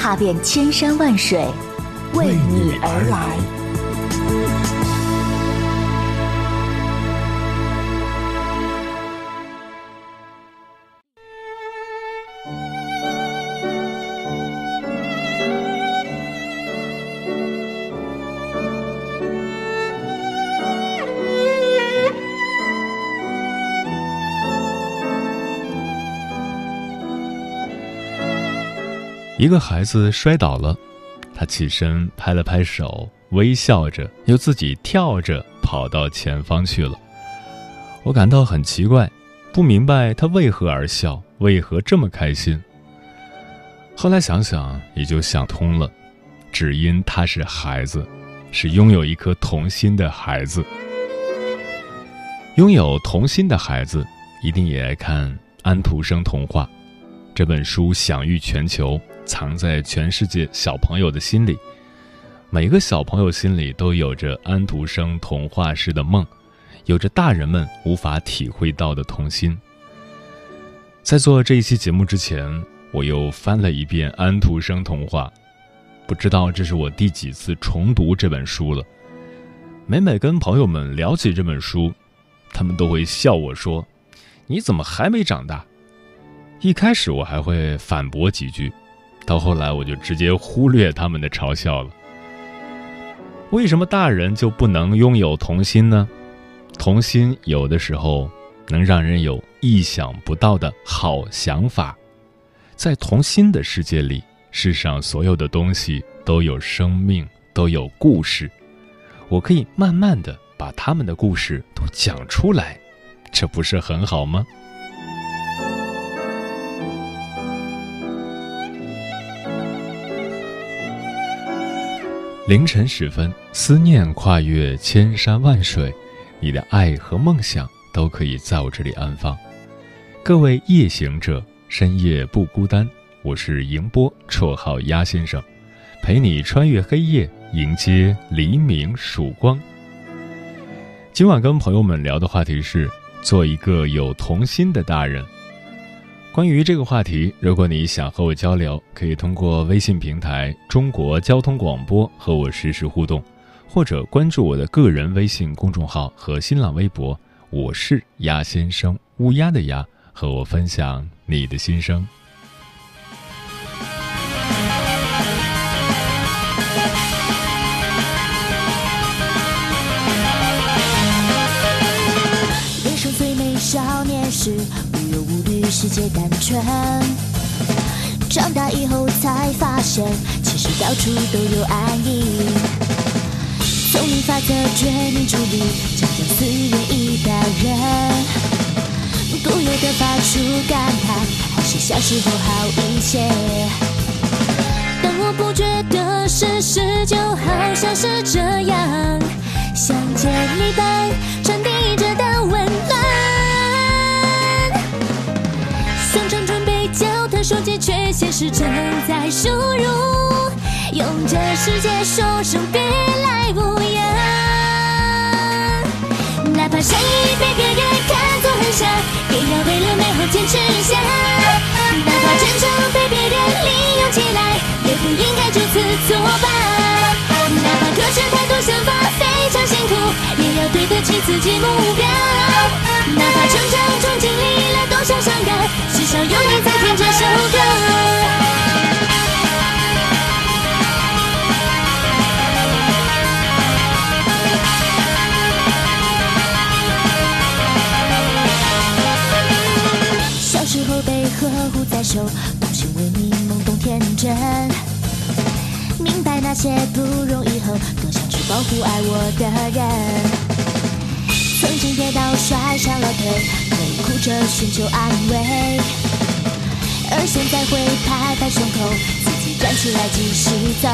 踏遍千山万水，为你而来。一个孩子摔倒了，他起身拍了拍手，微笑着，又自己跳着跑到前方去了。我感到很奇怪，不明白他为何而笑，为何这么开心。后来想想，也就想通了，只因他是孩子，是拥有一颗童心的孩子。拥有童心的孩子，一定也爱看安徒生童话。这本书享誉全球。藏在全世界小朋友的心里，每个小朋友心里都有着安徒生童话式的梦，有着大人们无法体会到的童心。在做这一期节目之前，我又翻了一遍安徒生童话，不知道这是我第几次重读这本书了。每每跟朋友们聊起这本书，他们都会笑我说：“你怎么还没长大？”一开始我还会反驳几句。到后来，我就直接忽略他们的嘲笑了。为什么大人就不能拥有童心呢？童心有的时候能让人有意想不到的好想法。在童心的世界里，世上所有的东西都有生命，都有故事。我可以慢慢的把他们的故事都讲出来，这不是很好吗？凌晨时分，思念跨越千山万水，你的爱和梦想都可以在我这里安放。各位夜行者，深夜不孤单。我是迎波，绰号鸭先生，陪你穿越黑夜，迎接黎明曙光。今晚跟朋友们聊的话题是：做一个有童心的大人。关于这个话题，如果你想和我交流，可以通过微信平台“中国交通广播”和我实时互动，或者关注我的个人微信公众号和新浪微博，我是鸭先生，乌鸦的鸭，和我分享你的心声。世界单纯，长大以后才发现，其实到处都有暗影。丛林法则决命主力，将将四人一代人，不由得发出感叹，还是小时候好一些。但我不觉得事实就好像是这样，想见你手机却显示正在输入，用这世界说声别来无恙。哪怕善意被别人看作很傻，也要为了美好坚持下。哪怕真诚被别人利用起来，也不应该就此作罢。哪怕克制太多想法非常辛苦，也要对得起自己目标。哪怕成长中经历了多少伤感，至少有你在听这首歌。小时候被呵护在手，童心为你，懵懂天真。明白那些不容易后，多想去保护爱我的人。曾经跌倒摔伤了腿，哭着寻求安慰，而现在会拍拍胸口，自己站起来继续走。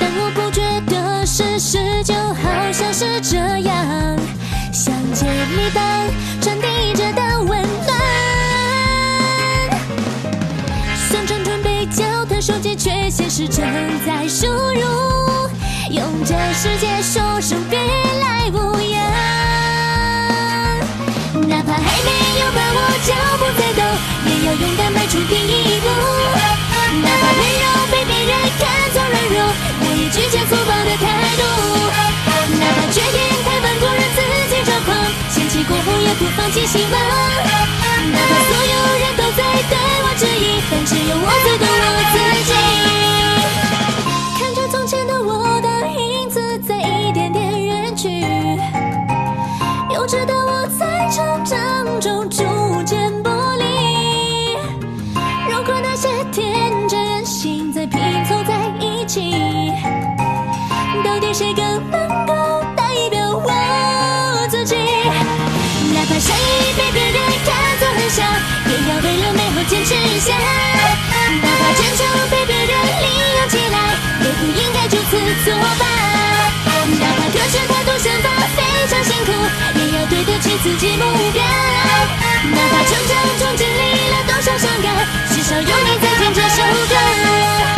但我不觉得事实就好像是这样，像接力棒传递着的温暖。算准准备交谈手机，却显示正在输入，用这世界说声别来无还没有把握，脚步在抖，也要勇敢迈出第一步。哪怕温柔被别人看作软弱，我也拒绝粗暴的态度。哪怕决定太顽固让自己抓狂，嫌弃过后也不放弃希望。哪怕所有人都在对我质疑，但只有我最懂我自己。哪怕坚强被别人利用起来，也不应该就此作罢。哪怕克制太多想法非常辛苦，也要对得起自己目标。哪怕成长中经历了多少伤感，至少有你在听这首歌。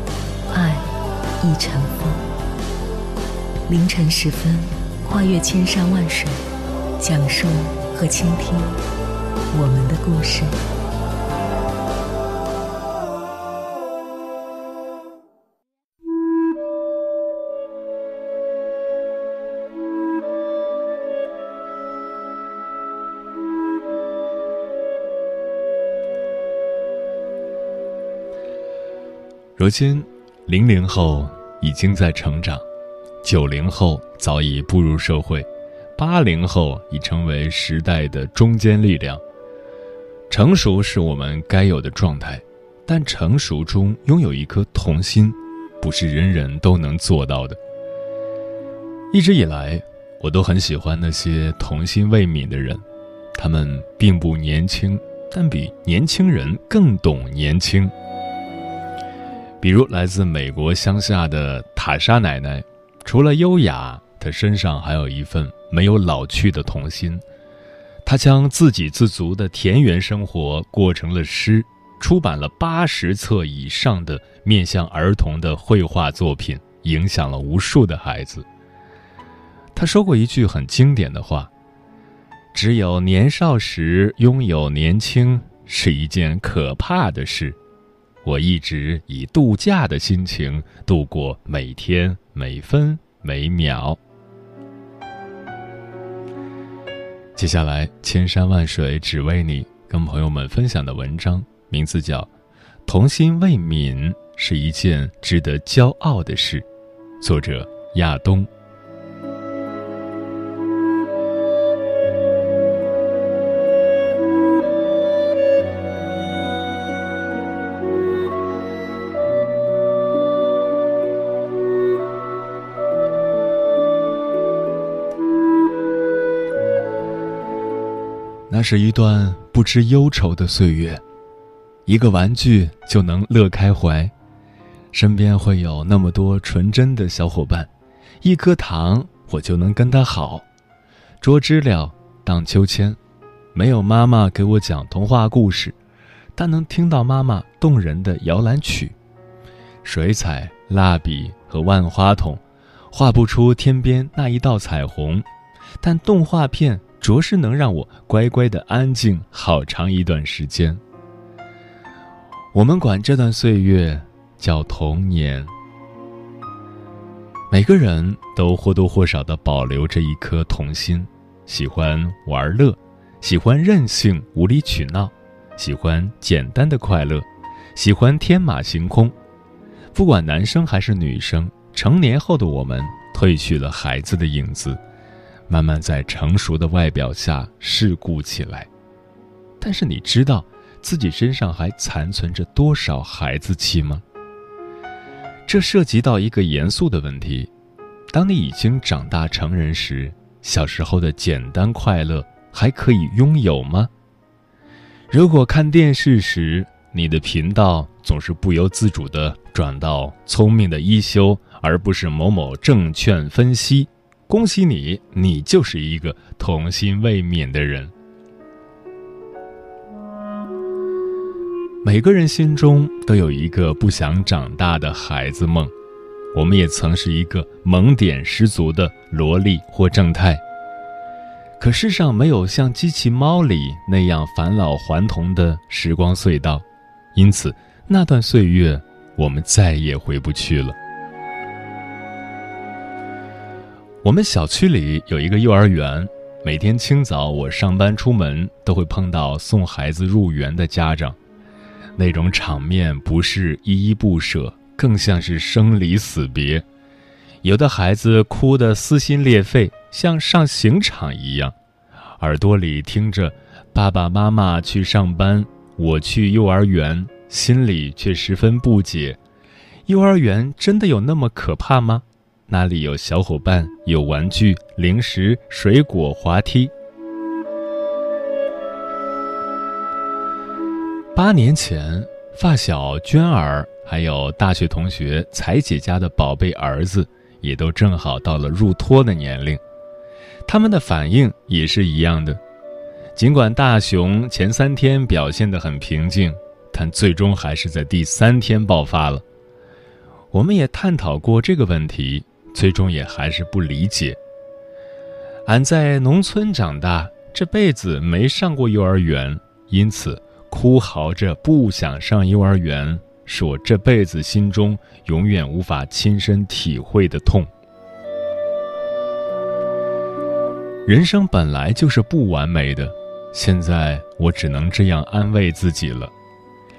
一尘风，凌晨时分，跨越千山万水，讲述和倾听我们的故事。如今。零零后已经在成长，九零后早已步入社会，八零后已成为时代的中坚力量。成熟是我们该有的状态，但成熟中拥有一颗童心，不是人人都能做到的。一直以来，我都很喜欢那些童心未泯的人，他们并不年轻，但比年轻人更懂年轻。比如来自美国乡下的塔莎奶奶，除了优雅，她身上还有一份没有老去的童心。她将自给自足的田园生活过成了诗，出版了八十册以上的面向儿童的绘画作品，影响了无数的孩子。他说过一句很经典的话：“只有年少时拥有年轻，是一件可怕的事。”我一直以度假的心情度过每天每分每秒。接下来，千山万水只为你，跟朋友们分享的文章名字叫《童心未泯是一件值得骄傲的事》，作者亚东。是一段不知忧愁的岁月，一个玩具就能乐开怀，身边会有那么多纯真的小伙伴，一颗糖我就能跟他好，捉知了、荡秋千，没有妈妈给我讲童话故事，但能听到妈妈动人的摇篮曲，水彩、蜡笔和万花筒，画不出天边那一道彩虹，但动画片。着实能让我乖乖的安静好长一段时间。我们管这段岁月叫童年。每个人都或多或少的保留着一颗童心，喜欢玩乐，喜欢任性无理取闹，喜欢简单的快乐，喜欢天马行空。不管男生还是女生，成年后的我们褪去了孩子的影子，慢慢在成熟的外表下世故起来。但是你知道自己身上还残存着多少孩子气吗？这涉及到一个严肃的问题：当你已经长大成人时，小时候的简单快乐还可以拥有吗？如果看电视时，你的频道总是不由自主地转到聪明的一休，而不是某某证券分析，恭喜你，你就是一个童心未泯的人。每个人心中都有一个不想长大的孩子梦，我们也曾是一个萌点十足的萝莉或正太。可世上没有像机器猫里那样返老还童的时光隧道，因此那段岁月我们再也回不去了。我们小区里有一个幼儿园，每天清早我上班出门都会碰到送孩子入园的家长。那种场面不是依依不舍，更像是生离死别。有的孩子哭得撕心裂肺，像上刑场一样；耳朵里听着“爸爸妈妈去上班，我去幼儿园”，心里却十分不解：幼儿园真的有那么可怕吗？那里有小伙伴，有玩具、零食、水果、滑梯。八年前，发小娟儿还有大学同学彩姐家的宝贝儿子，也都正好到了入托的年龄。他们的反应也是一样的。尽管大熊前三天表现得很平静，但最终还是在第三天爆发了。我们也探讨过这个问题，最终也还是不理解。俺在农村长大，这辈子没上过幼儿园，因此。哭嚎着不想上幼儿园，是我这辈子心中永远无法亲身体会的痛。人生本来就是不完美的，现在我只能这样安慰自己了。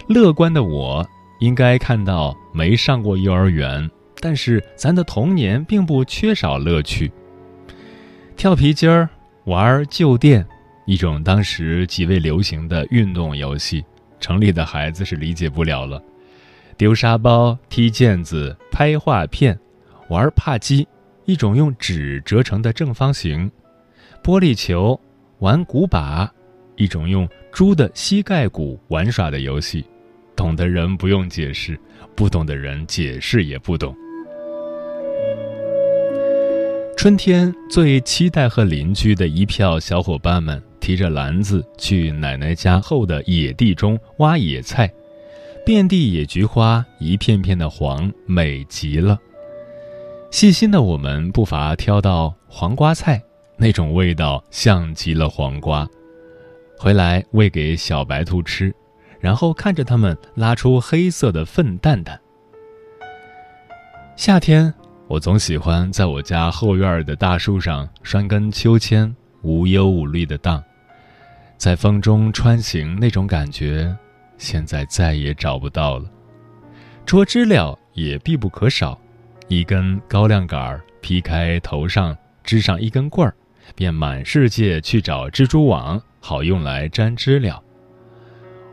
乐观的我应该看到，没上过幼儿园，但是咱的童年并不缺少乐趣。跳皮筋儿，玩旧电。一种当时极为流行的运动游戏，城里的孩子是理解不了了。丢沙包、踢毽子、拍画片、玩帕基，一种用纸折成的正方形；玻璃球、玩古把，一种用猪的膝盖骨玩耍的游戏。懂的人不用解释，不懂的人解释也不懂。春天最期待和邻居的一票小伙伴们。提着篮子去奶奶家后的野地中挖野菜，遍地野菊花，一片片的黄，美极了。细心的我们不乏挑到黄瓜菜，那种味道像极了黄瓜。回来喂给小白兔吃，然后看着它们拉出黑色的粪蛋蛋。夏天，我总喜欢在我家后院的大树上拴根秋千，无忧无虑的荡。在风中穿行那种感觉，现在再也找不到了。捉知了也必不可少，一根高粱杆儿劈开头上，支上一根棍儿，便满世界去找蜘蛛网，好用来粘知了。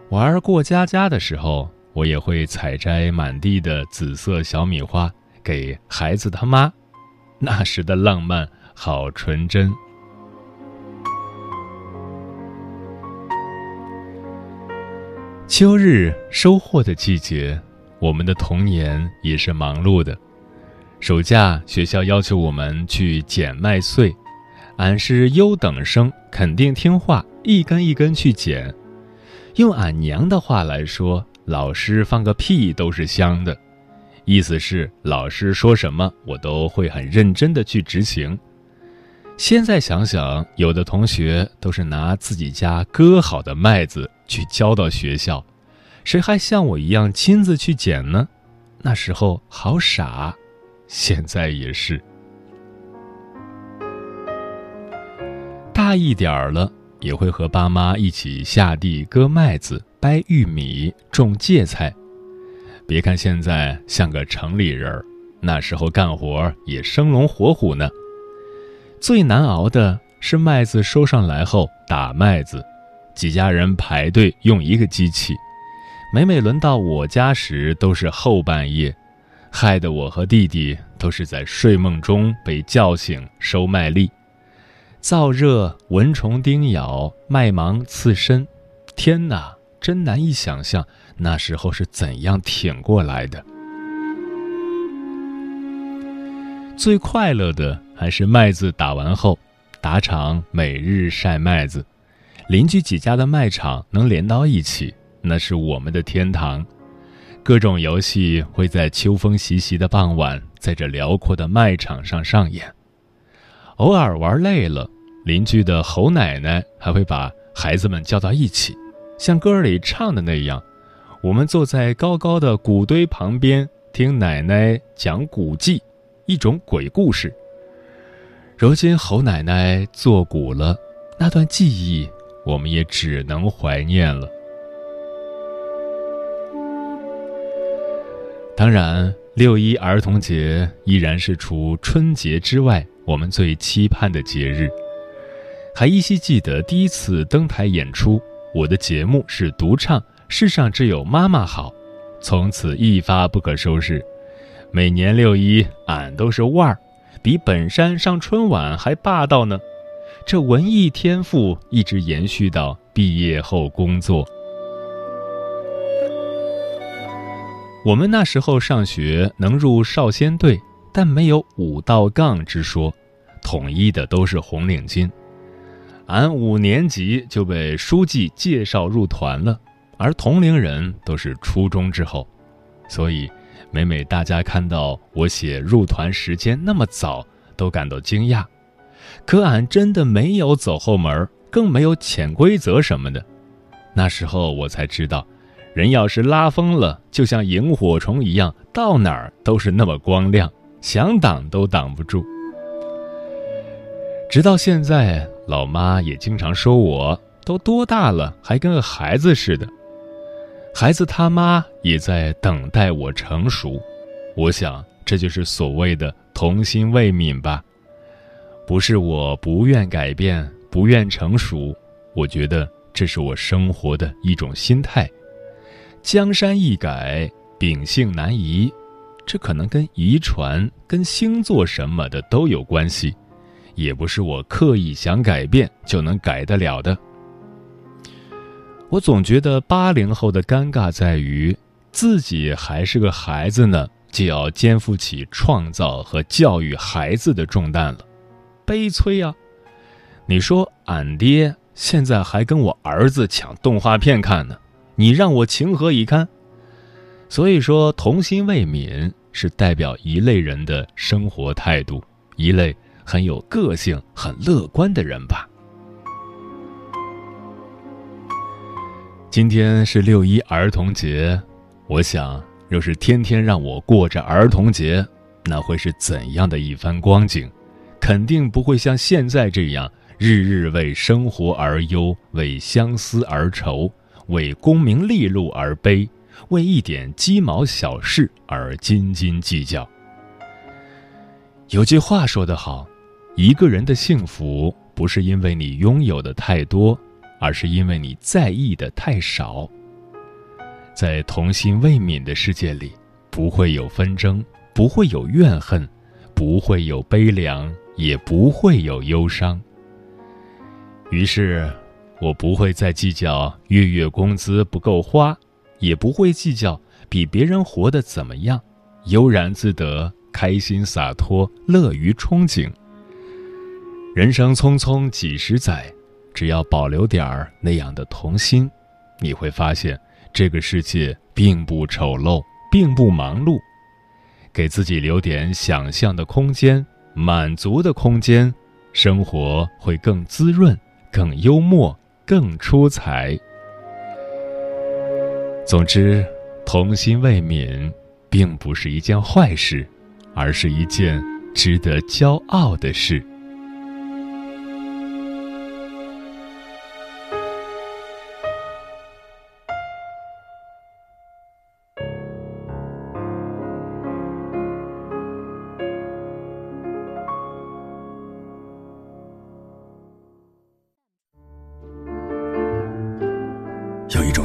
玩过家家的时候，我也会采摘满地的紫色小米花给孩子他妈，那时的浪漫好纯真。秋日收获的季节，我们的童年也是忙碌的。暑假学校要求我们去捡麦穗，俺是优等生，肯定听话，一根一根去捡。用俺娘的话来说，老师放个屁都是香的，意思是老师说什么我都会很认真的去执行。现在想想，有的同学都是拿自己家割好的麦子去交到学校，谁还像我一样亲自去捡呢？那时候好傻，现在也是。大一点儿了，也会和爸妈一起下地割麦子、掰玉米、种芥菜。别看现在像个城里人儿，那时候干活也生龙活虎呢。最难熬的是麦子收上来后打麦子，几家人排队用一个机器。每每轮到我家时，都是后半夜，害得我和弟弟都是在睡梦中被叫醒收麦粒。燥热、蚊虫叮咬、麦芒刺身，天哪，真难以想象那时候是怎样挺过来的。最快乐的还是麦子打完后，打场每日晒麦子，邻居几家的麦场能连到一起。那是我们的天堂，各种游戏会在秋风习习的傍晚，在这辽阔的麦场上上演。偶尔玩累了，邻居的侯奶奶还会把孩子们叫到一起，像歌里唱的那样，我们坐在高高的谷堆旁边，听奶奶讲古记，一种鬼故事。如今侯奶奶作古了，那段记忆，我们也只能怀念了。当然，六一儿童节依然是除春节之外我们最期盼的节日。还依稀记得第一次登台演出，我的节目是独唱《世上只有妈妈好》，从此一发不可收拾。每年六一，俺都是腕儿，比本山上春晚还霸道呢。这文艺天赋一直延续到毕业后工作。我们那时候上学能入少先队，但没有五道杠之说，统一的都是红领巾。俺五年级就被书记介绍入团了，而同龄人都是初中之后，所以每每大家看到我写入团时间那么早，都感到惊讶。可俺真的没有走后门，更没有潜规则什么的。那时候我才知道。人要是拉风了，就像萤火虫一样，到哪儿都是那么光亮，想挡都挡不住。直到现在，老妈也经常说我都多大了，还跟个孩子似的。孩子他妈也在等待我成熟，我想这就是所谓的童心未泯吧。不是我不愿改变，不愿成熟，我觉得这是我生活的一种心态。江山易改，秉性难移，这可能跟遗传、跟星座什么的都有关系，也不是我刻意想改变就能改得了的。我总觉得八零后的尴尬在于，自己还是个孩子呢，就要肩负起创造和教育孩子的重担了，悲催呀！你说俺爹现在还跟我儿子抢动画片看呢。你让我情何以堪？所以说，童心未泯是代表一类人的生活态度，一类很有个性、很乐观的人吧。今天是六一儿童节，我想，若是天天让我过着儿童节，那会是怎样的一番光景？肯定不会像现在这样，日日为生活而忧，为相思而愁。为功名利禄而悲，为一点鸡毛小事而斤斤计较。有句话说得好，一个人的幸福不是因为你拥有的太多，而是因为你在意的太少。在童心未泯的世界里，不会有纷争，不会有怨恨，不会有悲凉，也不会有忧伤。于是。我不会再计较月月工资不够花，也不会计较比别人活得怎么样，悠然自得，开心洒脱，乐于憧憬。人生匆匆几十载，只要保留点儿那样的童心，你会发现这个世界并不丑陋，并不忙碌。给自己留点想象的空间，满足的空间，生活会更滋润，更幽默。更出彩。总之，童心未泯，并不是一件坏事，而是一件值得骄傲的事。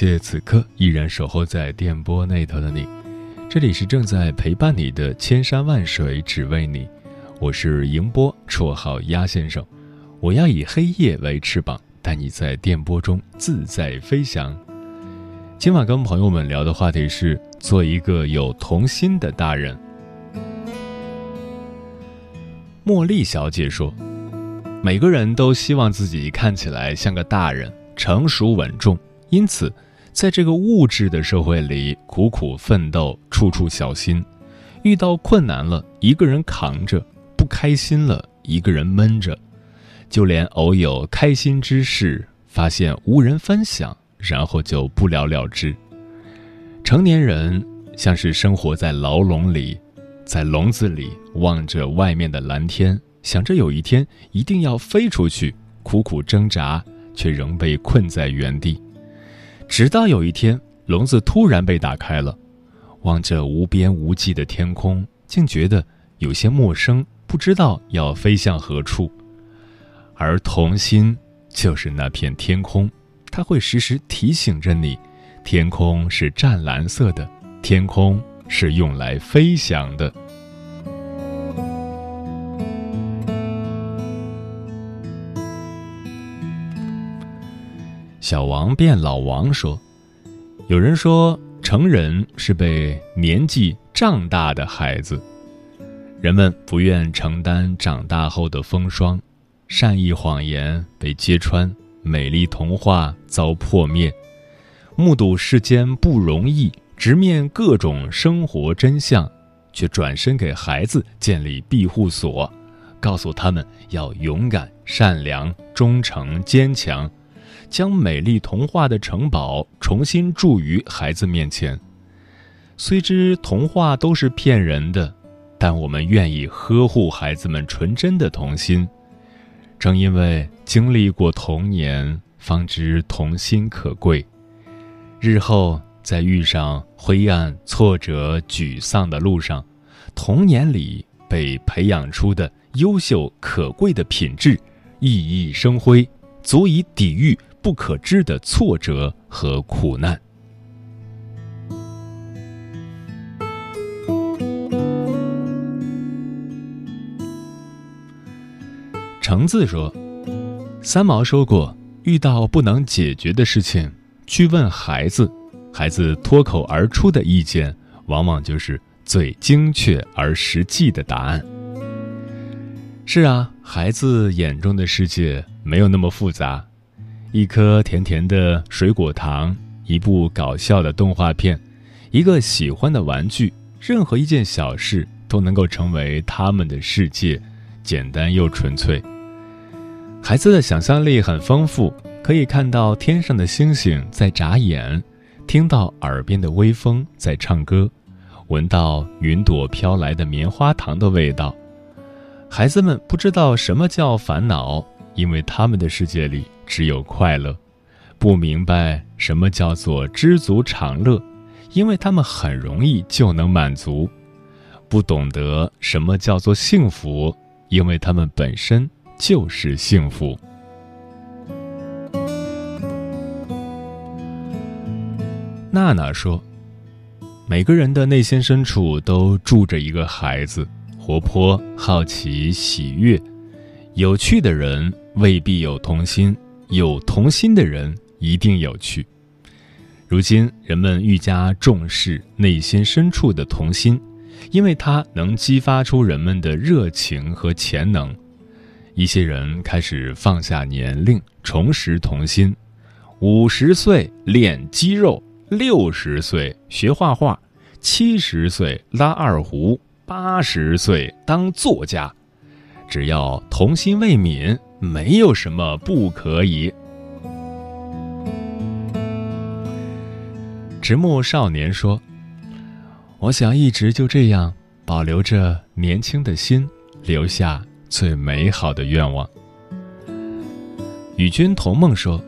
谢此刻依然守候在电波那头的你，这里是正在陪伴你的千山万水只为你，我是迎波，绰号鸭先生，我要以黑夜为翅膀，带你在电波中自在飞翔。今晚跟朋友们聊的话题是做一个有童心的大人。茉莉小姐说，每个人都希望自己看起来像个大人，成熟稳重。因此，在这个物质的社会里，苦苦奋斗，处处小心。遇到困难了，一个人扛着；不开心了，一个人闷着。就连偶有开心之事，发现无人分享，然后就不了了之。成年人像是生活在牢笼里，在笼子里望着外面的蓝天，想着有一天一定要飞出去，苦苦挣扎，却仍被困在原地。直到有一天，笼子突然被打开了，望着无边无际的天空，竟觉得有些陌生，不知道要飞向何处。而童心就是那片天空，它会时时提醒着你：天空是湛蓝色的，天空是用来飞翔的。小王变老王说：“有人说，成人是被年纪胀大的孩子。人们不愿承担长大后的风霜，善意谎言被揭穿，美丽童话遭破灭。目睹世间不容易，直面各种生活真相，却转身给孩子建立庇护所，告诉他们要勇敢、善良、忠诚、坚强。”将美丽童话的城堡重新筑于孩子面前。虽知童话都是骗人的，但我们愿意呵护孩子们纯真的童心。正因为经历过童年，方知童心可贵。日后在遇上灰暗、挫折、沮丧的路上，童年里被培养出的优秀可贵的品质，熠熠生辉，足以抵御。不可知的挫折和苦难。橙子说：“三毛说过，遇到不能解决的事情，去问孩子，孩子脱口而出的意见，往往就是最精确而实际的答案。”是啊，孩子眼中的世界没有那么复杂。一颗甜甜的水果糖，一部搞笑的动画片，一个喜欢的玩具，任何一件小事都能够成为他们的世界，简单又纯粹。孩子的想象力很丰富，可以看到天上的星星在眨眼，听到耳边的微风在唱歌，闻到云朵飘来的棉花糖的味道。孩子们不知道什么叫烦恼，因为他们的世界里。只有快乐，不明白什么叫做知足常乐，因为他们很容易就能满足；不懂得什么叫做幸福，因为他们本身就是幸福。娜娜说：“每个人的内心深处都住着一个孩子，活泼、好奇、喜悦。”有趣的人未必有童心，有童心的人一定有趣。如今，人们愈加重视内心深处的童心，因为它能激发出人们的热情和潜能。一些人开始放下年龄，重拾童心。五十岁练肌肉，六十岁学画画，七十岁拉二胡，八十岁当作家。只要童心未泯，没有什么不可以。直木少年说：“我想一直就这样保留着年轻的心，留下最美好的愿望。”与君同梦说：“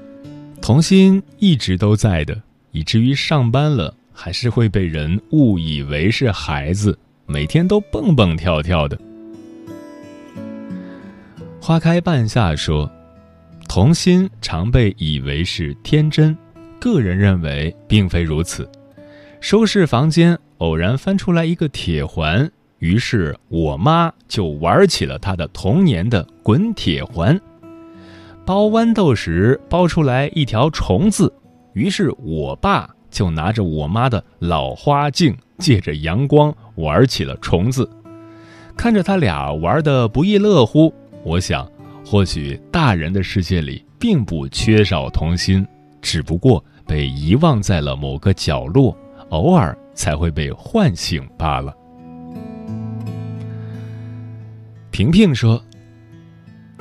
童心一直都在的，以至于上班了还是会被人误以为是孩子，每天都蹦蹦跳跳的。”花开半夏说：“童心常被以为是天真。”个人认为并非如此。收拾房间，偶然翻出来一个铁环，于是我妈就玩起了她的童年的滚铁环。包豌豆时包出来一条虫子，于是我爸就拿着我妈的老花镜，借着阳光玩起了虫子。看着他俩玩的不亦乐乎，我想，或许大人的世界里并不缺少童心，只不过。被遗忘在了某个角落，偶尔才会被唤醒罢了。平平说：“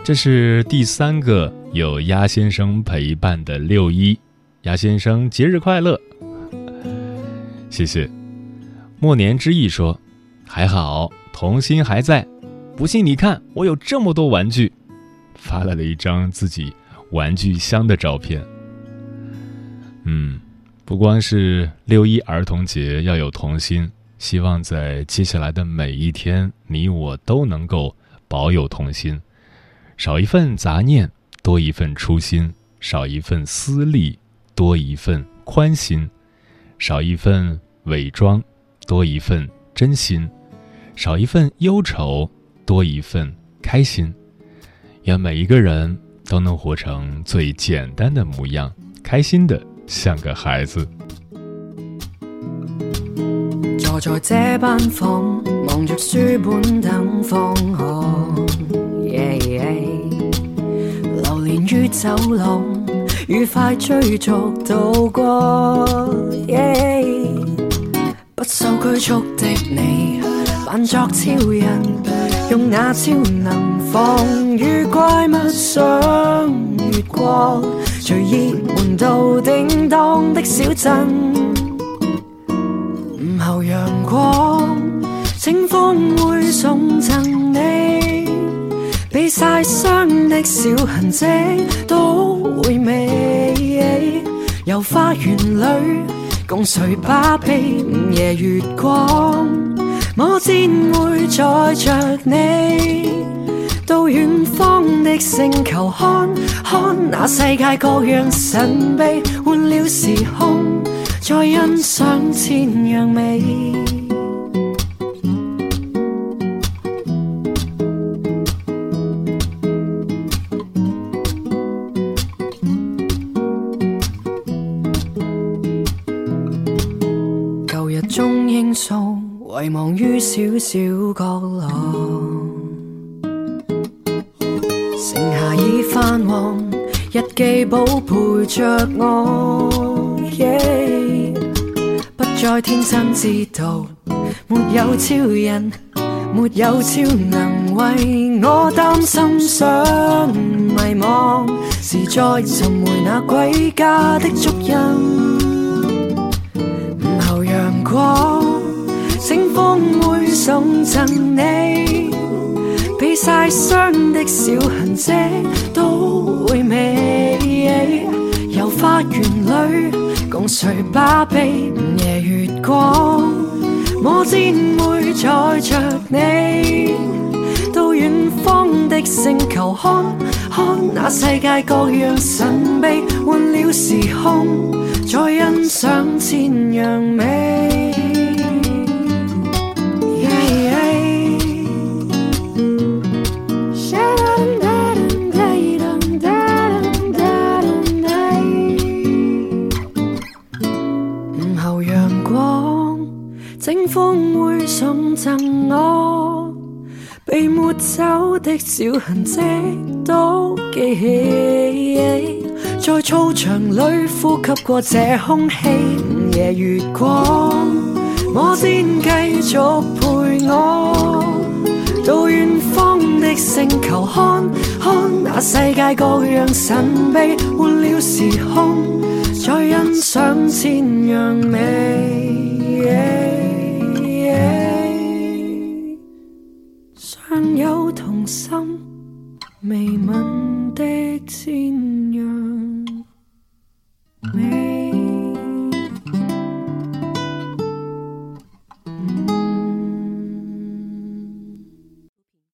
这是第三个有鸭先生陪伴的六一，鸭先生节日快乐！”谢谢。莫年之意说：“还好，童心还在。不信你看，我有这么多玩具。”发来了一张自己玩具箱的照片。嗯，不光是六一儿童节要有童心，希望在接下来的每一天，你我都能够保有童心，少一份杂念，多一份初心；少一份私利，多一份宽心；少一份伪装，多一份真心；少一份忧愁，多一份开心。愿每一个人都能活成最简单的模样，开心的。像个孩子。坐在这班房，望着书本等放学。流连于走廊，愉快追逐度过。不受拘束的你，扮作超人，用那超能防御怪物上越过。随意门道叮当的小镇，午后阳光，清风会送赠你，被晒伤的小痕迹都会美。游花园里，共谁把臂？午夜月光，我先会载着你。到远方的星球看看，那世界各样神秘，换了时空，再欣赏千样美。小小角落。剩下已泛黄日记簿陪着我，不再天真知道，没有超人，没有超能为我担心想迷惘，是在寻回那归家的足印。午后阳光，清风会送赠你。被晒伤的小痕迹都会美。游花园里，共谁把臂？夜月光，我箭会载着你，到远方的星球看看那世界各样神秘，换了时空，再欣赏千样美。的小痕迹都记起，在操场里呼吸过这空气，午夜月光，我先继续陪我到远方的星球看看那世界各样神秘，换了时空，再欣赏千样美。用心微吻的鸳鸯。